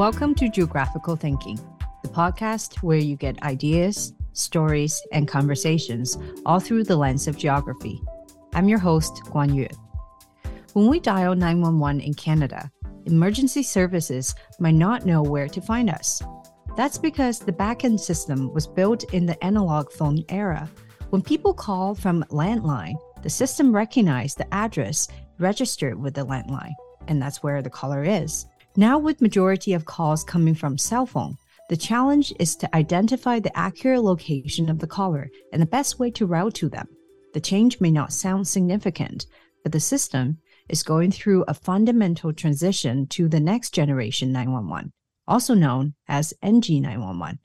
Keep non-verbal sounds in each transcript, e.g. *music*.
Welcome to Geographical Thinking, the podcast where you get ideas, stories, and conversations all through the lens of geography. I'm your host, Guan Yu. When we dial 911 in Canada, emergency services might not know where to find us. That's because the backend system was built in the analog phone era. When people call from landline, the system recognized the address registered with the landline, and that's where the caller is. Now, with majority of calls coming from cell phone, the challenge is to identify the accurate location of the caller and the best way to route to them. The change may not sound significant, but the system is going through a fundamental transition to the next generation 911, also known as NG 911.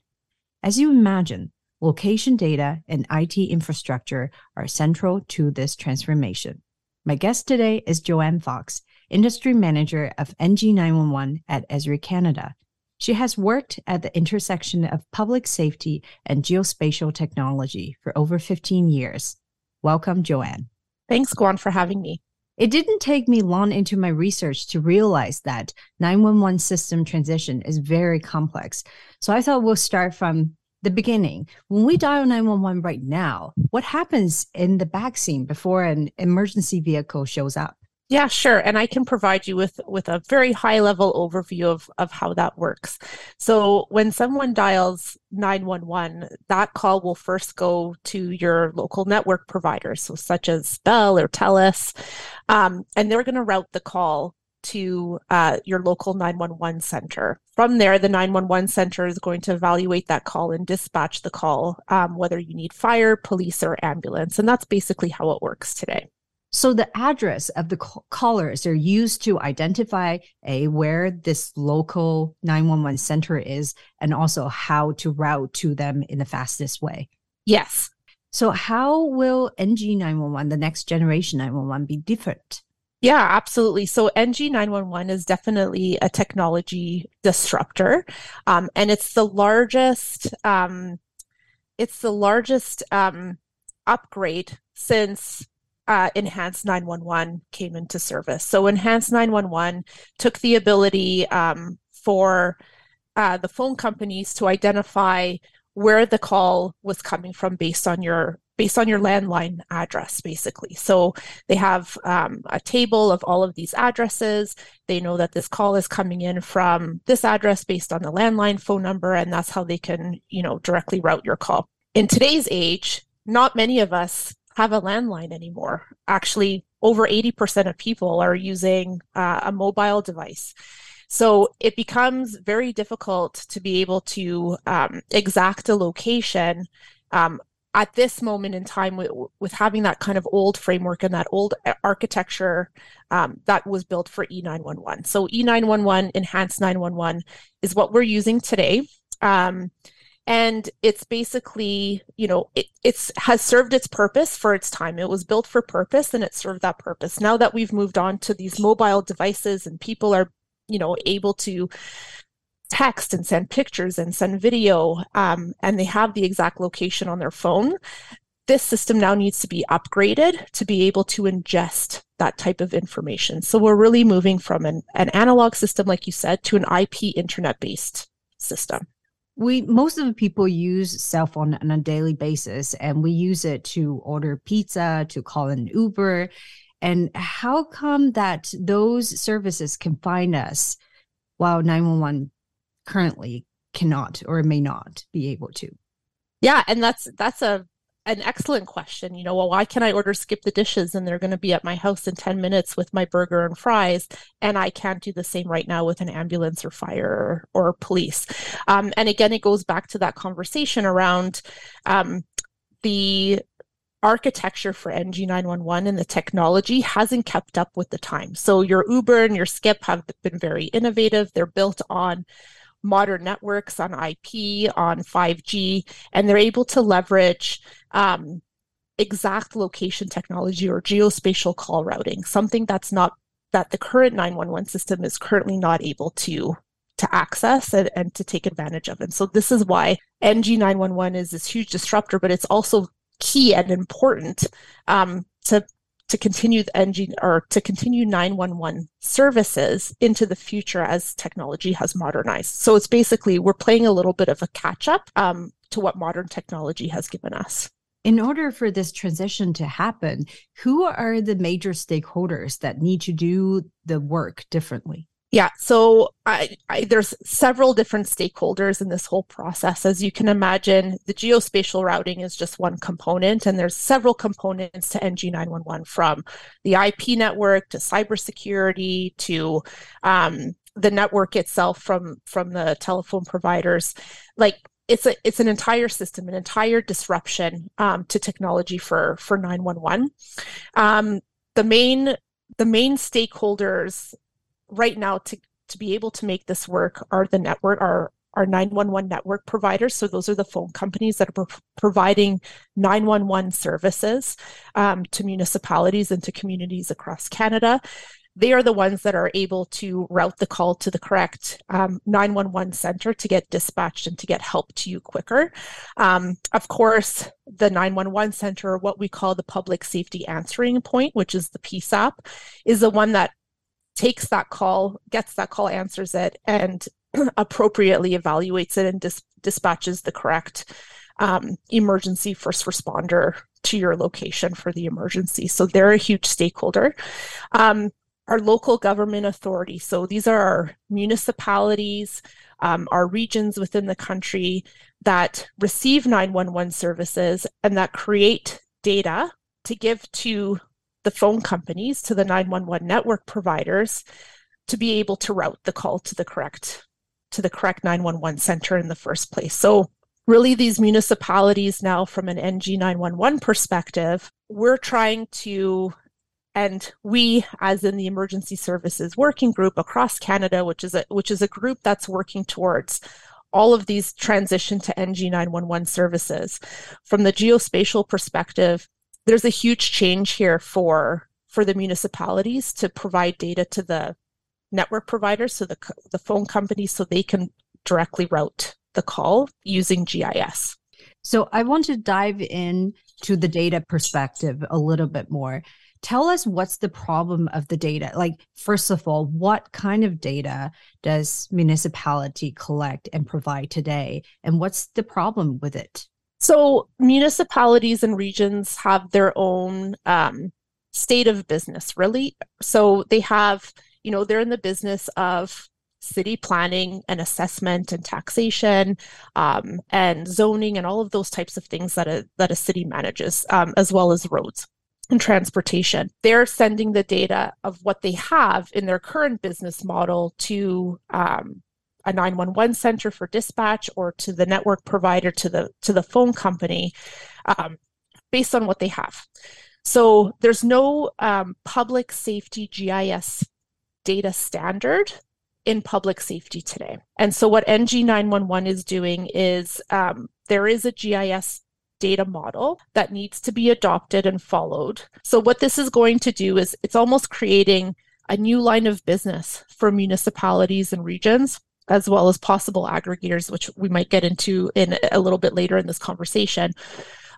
As you imagine, location data and IT infrastructure are central to this transformation. My guest today is Joann Fox, Industry Manager of NG911 at Esri Canada. She has worked at the intersection of public safety and geospatial technology for over 15 years. Welcome, Joann. Thanks, Guan, for having me. It didn't take me long into my research to realize that 911 system transition is very complex. So I thought we'll start from the beginning. When we dial 911 right now, what happens in the back scene before an emergency vehicle shows up? Yeah, sure. And I can provide you with with a very high level overview of of how that works. So when someone dials 911, that call will first go to your local network providers, so such as Bell or Telus, um, and they're going to route the call to uh, your local 911 center. From there, the 911 center is going to evaluate that call and dispatch the call, um, whether you need fire, police, or ambulance. And that's basically how it works today. So the address of the callers are used to identify a where this local 911 center is and also how to route to them in the fastest way. Yes. So how will NG 911, the next generation 911 be different? Yeah, absolutely. So NG 911 is definitely a technology disruptor. Um, and it's the largest, um, it's the largest um, upgrade since uh, Enhanced 911 came into service. So Enhanced 911 took the ability um, for uh, the phone companies to identify where the call was coming from based on your based on your landline address basically. So they have um, a table of all of these addresses. They know that this call is coming in from this address based on the landline phone number and that's how they can you know directly route your call. In today's age not many of us have a landline anymore actually over 80% of people are using uh, a mobile device so it becomes very difficult to be able to um, exact a location um, at this moment in time with, with, having that kind of old framework and that old architecture um, that was built for E911. So E911 Enhanced 911 is what we're using today. Um, and it's basically you know it it's has served its purpose for its time. It was built for purpose and it served that purpose. Now that we've moved on to these mobile devices and people are you know able to text and send pictures and send video um, and they have the exact location on their phone this system now needs to be upgraded to be able to ingest that type of information. So we're really moving from an, an analog system like you said to an ip internet based system we most of the people use cell phone on a daily basis and we use it to order pizza to call an uber and how come that those services can find us while 911 currently cannot or may not be able to? Yeah, and that's that's a an excellent question. You know, well, why can I order skip the dishes and they're going to be at my house in 10 minutes with my burger and fries? And I can't do the same right now with an ambulance or fire or, or police. Um, and again, it goes back to that conversation around um, the architecture for NG911 and the technology hasn't kept up with the time. So your Uber and your Skip have been very innovative. They're built on modern networks, on IP, on 5G, and they're able to leverage um, exact location technology or geospatial call routing, something that's not that the current 911 system is currently not able to to access and, and to take advantage of. And so this is why NG911 is this huge disruptor, but it's also key and important um, to to continue the engine or to continue 911 services into the future as technology has modernized. So it's basically we're playing a little bit of a catch up um, to what modern technology has given us. In order for this transition to happen, who are the major stakeholders that need to do the work differently? Yeah, so I, I, there's several different stakeholders in this whole process. As you can imagine, the geospatial routing is just one component, and there's several components to NG911 from the IP network to cybersecurity to um, the network itself from from the telephone providers. Like it's a it's an entire system, an entire disruption um, to technology for for 911. Um, the main the main stakeholders right now to to be able to make this work are the network are our 911 network providers. So those are the phone companies that are pro- providing 911 services um, to municipalities and to communities across Canada. They are the ones that are able to route the call to the correct um, 911 center to get dispatched and to get help to you quicker. Um, of course, the 911 center, what we call the public safety answering point, which is the PSAP, is the one that takes that call, gets that call, answers it, and *clears throat* appropriately evaluates it and dis- dispatches the correct um, emergency first responder to your location for the emergency. So they're a huge stakeholder. Um, our local government authority. So these are our municipalities, um, our regions within the country that receive 911 services and that create data to give to the phone companies to the 911 network providers to be able to route the call to the correct to the correct 911 center in the first place. So really these municipalities now from an NG911 perspective, we're trying to and we as in the emergency services working group across Canada, which is a which is a group that's working towards all of these transition to NG911 services. From the geospatial perspective, there's a huge change here for for the municipalities to provide data to the network providers so the the phone companies so they can directly route the call using GIS. So I want to dive in to the data perspective a little bit more. Tell us what's the problem of the data? Like first of all, what kind of data does municipality collect and provide today and what's the problem with it? So municipalities and regions have their own um, state of business, really. So they have, you know, they're in the business of city planning and assessment and taxation um, and zoning and all of those types of things that a that a city manages, um, as well as roads and transportation. They're sending the data of what they have in their current business model to um, a 911 center for dispatch or to the network provider to the to the phone company um, based on what they have. So there's no um, public safety gis data standard in public safety today. And so what ng911 is doing is um, there is a gis data model that needs to be adopted and followed. So what this is going to do is it's almost creating a new line of business for municipalities and regions as well as possible aggregators, which we might get into in a little bit later in this conversation,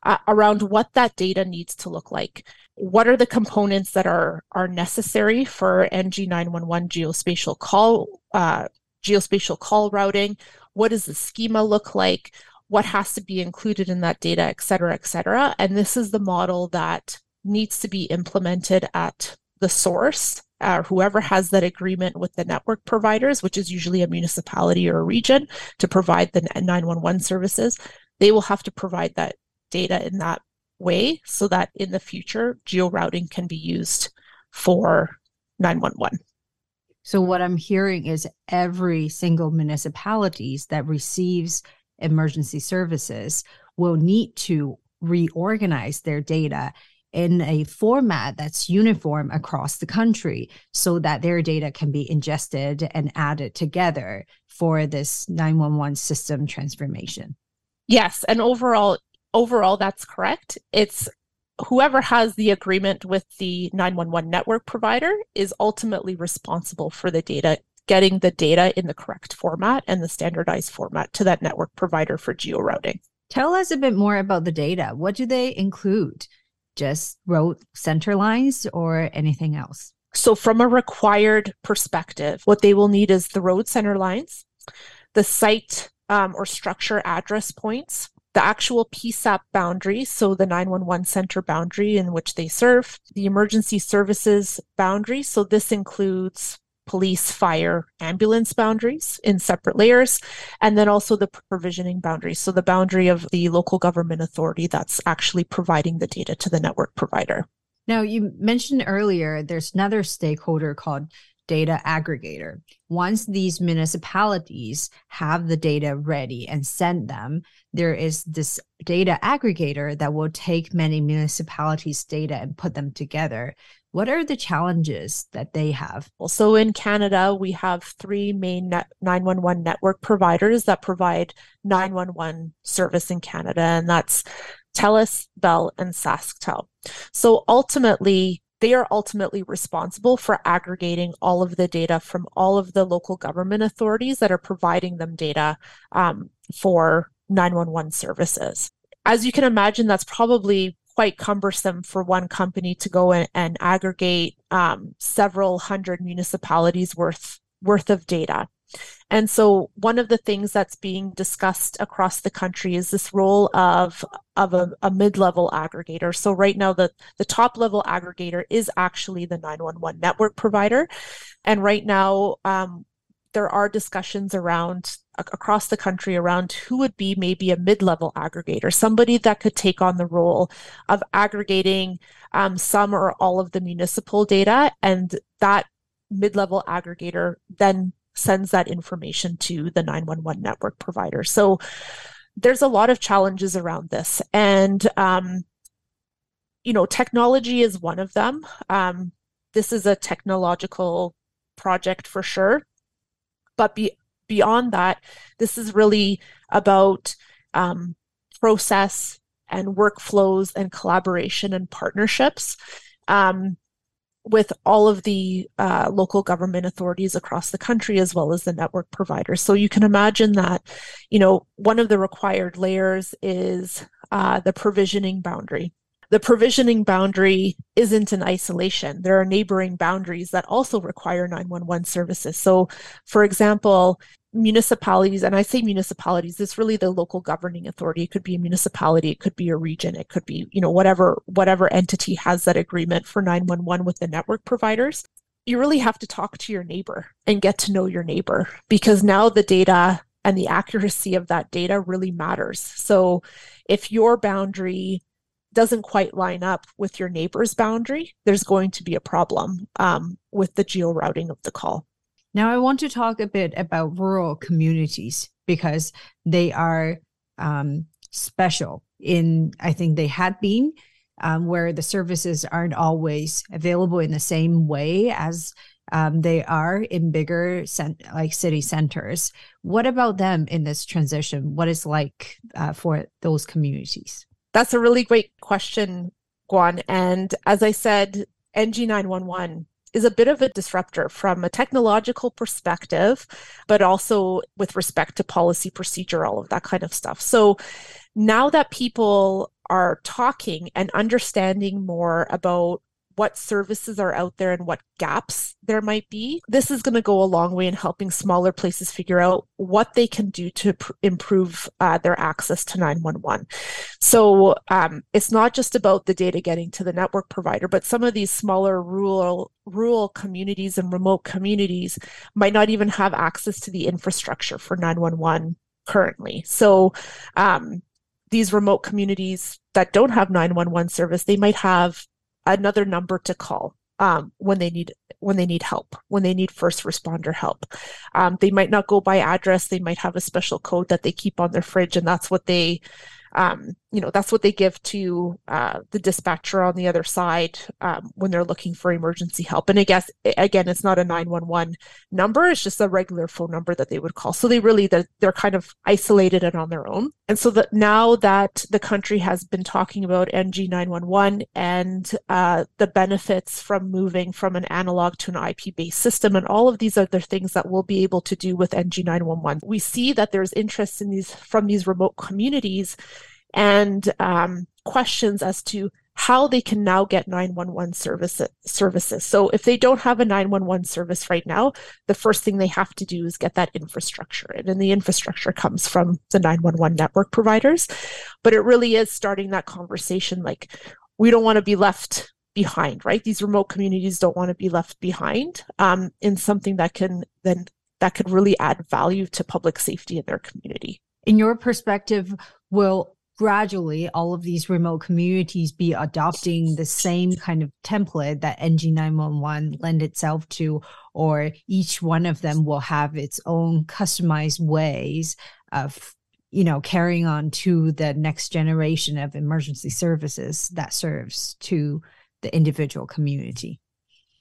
uh, around what that data needs to look like. What are the components that are are necessary for NG911 geospatial call uh, geospatial call routing? What does the schema look like? What has to be included in that data, et cetera, et cetera. And this is the model that needs to be implemented at the source uh, whoever has that agreement with the network providers, which is usually a municipality or a region to provide the 911 services, they will have to provide that data in that way so that in the future, geo routing can be used for 911. So what I'm hearing is every single municipalities that receives emergency services will need to reorganize their data in a format that's uniform across the country so that their data can be ingested and added together for this 911 system transformation. Yes, and overall overall that's correct. It's whoever has the agreement with the 911 network provider is ultimately responsible for the data getting the data in the correct format and the standardized format to that network provider for geo routing. Tell us a bit more about the data. What do they include? Just road center lines or anything else? So, from a required perspective, what they will need is the road center lines, the site um, or structure address points, the actual PSAP boundary, so the 911 center boundary in which they serve, the emergency services boundary, so this includes police, fire, ambulance boundaries in separate layers, and then also the provisioning boundaries, so the boundary of the local government authority that's actually providing the data to the network provider. Now, you mentioned earlier there's another stakeholder called data aggregator. Once these municipalities have the data ready and send them, there is this data aggregator that will take many municipalities' data and put them together. What are the challenges that they have? So in Canada, we have three main net 911 network providers that provide 911 service in Canada, and that's TELUS, Bell, and SaskTel. So ultimately, they are ultimately responsible for aggregating all of the data from all of the local government authorities that are providing them data um, for 911 services. As you can imagine, that's probably quite cumbersome for one company to go in and aggregate um, several hundred municipalities worth worth of data. And so one of the things that's being discussed across the country is this role of, of a, a mid-level aggregator. So right now the, the top level aggregator is actually the 911 network provider. And right now um, there are discussions around across the country around who would be maybe a mid-level aggregator, somebody that could take on the role of aggregating um, some or all of the municipal data, and that mid-level aggregator then sends that information to the 911 network provider. So there's a lot of challenges around this. And, um, you know, technology is one of them. Um, this is a technological project for sure. But be, beyond that, this is really about um, process and workflows and collaboration and partnerships. Um, with all of the uh, local government authorities across the country as well as the network providers. So you can imagine that, you know, one of the required layers is uh, the provisioning boundary. The provisioning boundary isn't in isolation. There are neighboring boundaries that also require 911 services. So, for example, municipalities, and I say municipalities, it's really the local governing authority. It could be a municipality, it could be a region, it could be, you know, whatever whatever entity has that agreement for 911 with the network providers. You really have to talk to your neighbor and get to know your neighbor because now the data and the accuracy of that data really matters. So if your boundary doesn't quite line up with your neighbor's boundary, there's going to be a problem um, with the geo routing of the call. Now, I want to talk a bit about rural communities because they are um, special in, I think they had been, um, where the services aren't always available in the same way as um, they are in bigger cent- like city centers. What about them in this transition? What is like uh, for those communities? That's a really great question, Guan. And as I said, NG911 is a bit of a disruptor from a technological perspective, but also with respect to policy procedure, all of that kind of stuff. So now that people are talking and understanding more about what services are out there and what gaps there might be. This is going to go a long way in helping smaller places figure out what they can do to pr- improve uh, their access to 911. So um, it's not just about the data getting to the network provider, but some of these smaller rural rural communities and remote communities might not even have access to the infrastructure for 911 currently. So um, these remote communities that don't have 911 service, they might have another number to call um, when they need when they need help when they need first responder help. Um, they might not go by address. They might have a special code that they keep on their fridge and that's what they um, you know that's what they give to uh, the dispatcher on the other side um, when they're looking for emergency help. And i guess again it's not a 911 number it's just a regular phone number that they would call. So they really they're, they're kind of isolated and on their own. And so that now that the country has been talking about ng 911 and uh, the benefits from moving from an analog to an ip based system and all of these other things that we'll be able to do with ng 911 we see that there's interest in these from these remote communities and um, questions as to how they can now get 911 services services. So if they don't have a 911 service right now, the first thing they have to do is get that infrastructure in. And the infrastructure comes from the 911 network providers. But it really is starting that conversation like we don't want to be left behind, right? These remote communities don't want to be left behind um, in something that can then that could really add value to public safety in their community. In your perspective, will gradually all of these remote communities be adopting the same kind of template that NG911 lend itself to, or each one of them will have its own customized ways of you know carrying on to the next generation of emergency services that serves to the individual community.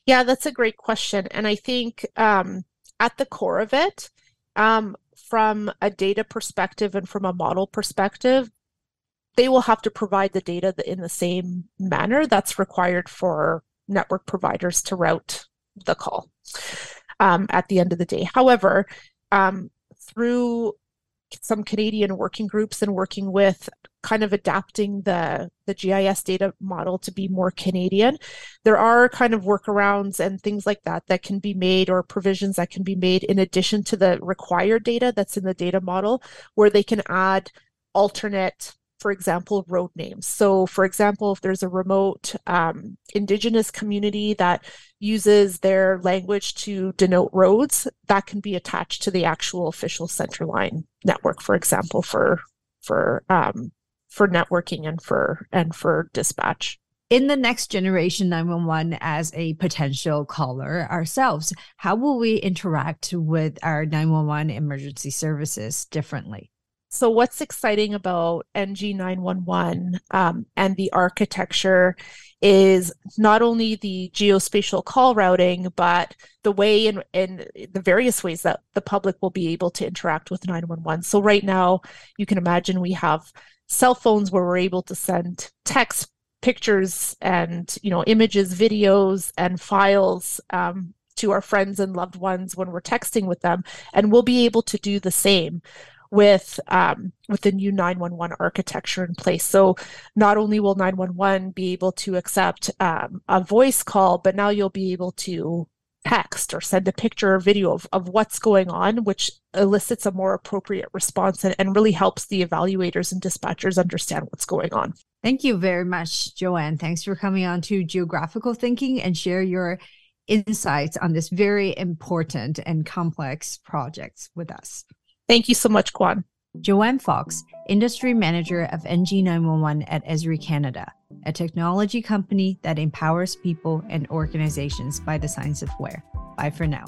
Yeah that's a great question. And i think um, at the core of it um, from a data perspective and from a model perspective they will have to provide the data in the same manner that's required for network providers to route the call um, at the end of the day. However, um, through some Canadian working groups and working with kind of adapting the the GIS data model to be more Canadian. There are kind of workarounds and things like that that can be made or provisions that can be made in addition to the required data that's in the data model where they can add alternate for example, road names. So, for example, if there's a remote um, indigenous community that uses their language to denote roads, that can be attached to the actual official centerline network, for example, for for um, for networking and for and for dispatch. In the next generation 911 as a potential caller ourselves, how will we interact with our 911 emergency services differently? So, what's exciting about NG911 um, and the architecture is not only the geospatial call routing, but the way and the various ways that the public will be able to interact with 911. So, right now, you can imagine we have cell phones where we're able to send text, pictures, and you know images, videos, and files um, to our friends and loved ones when we're texting with them, and we'll be able to do the same with um, with the new 911 architecture in place. So not only will 911 be able to accept um, a voice call, but now you'll be able to text or send a picture or video of, of what's going on, which elicits a more appropriate response and, and really helps the evaluators and dispatchers understand what's going on. Thank you very much, Joann. Thanks for coming on to Geographical Thinking and share your insights on this very important and complex project with us. Thank you so much, Guan. Joann Fox, Industry Manager of NG911 at Esri Canada, a technology company that empowers people and organizations by the science of where. Bye for now.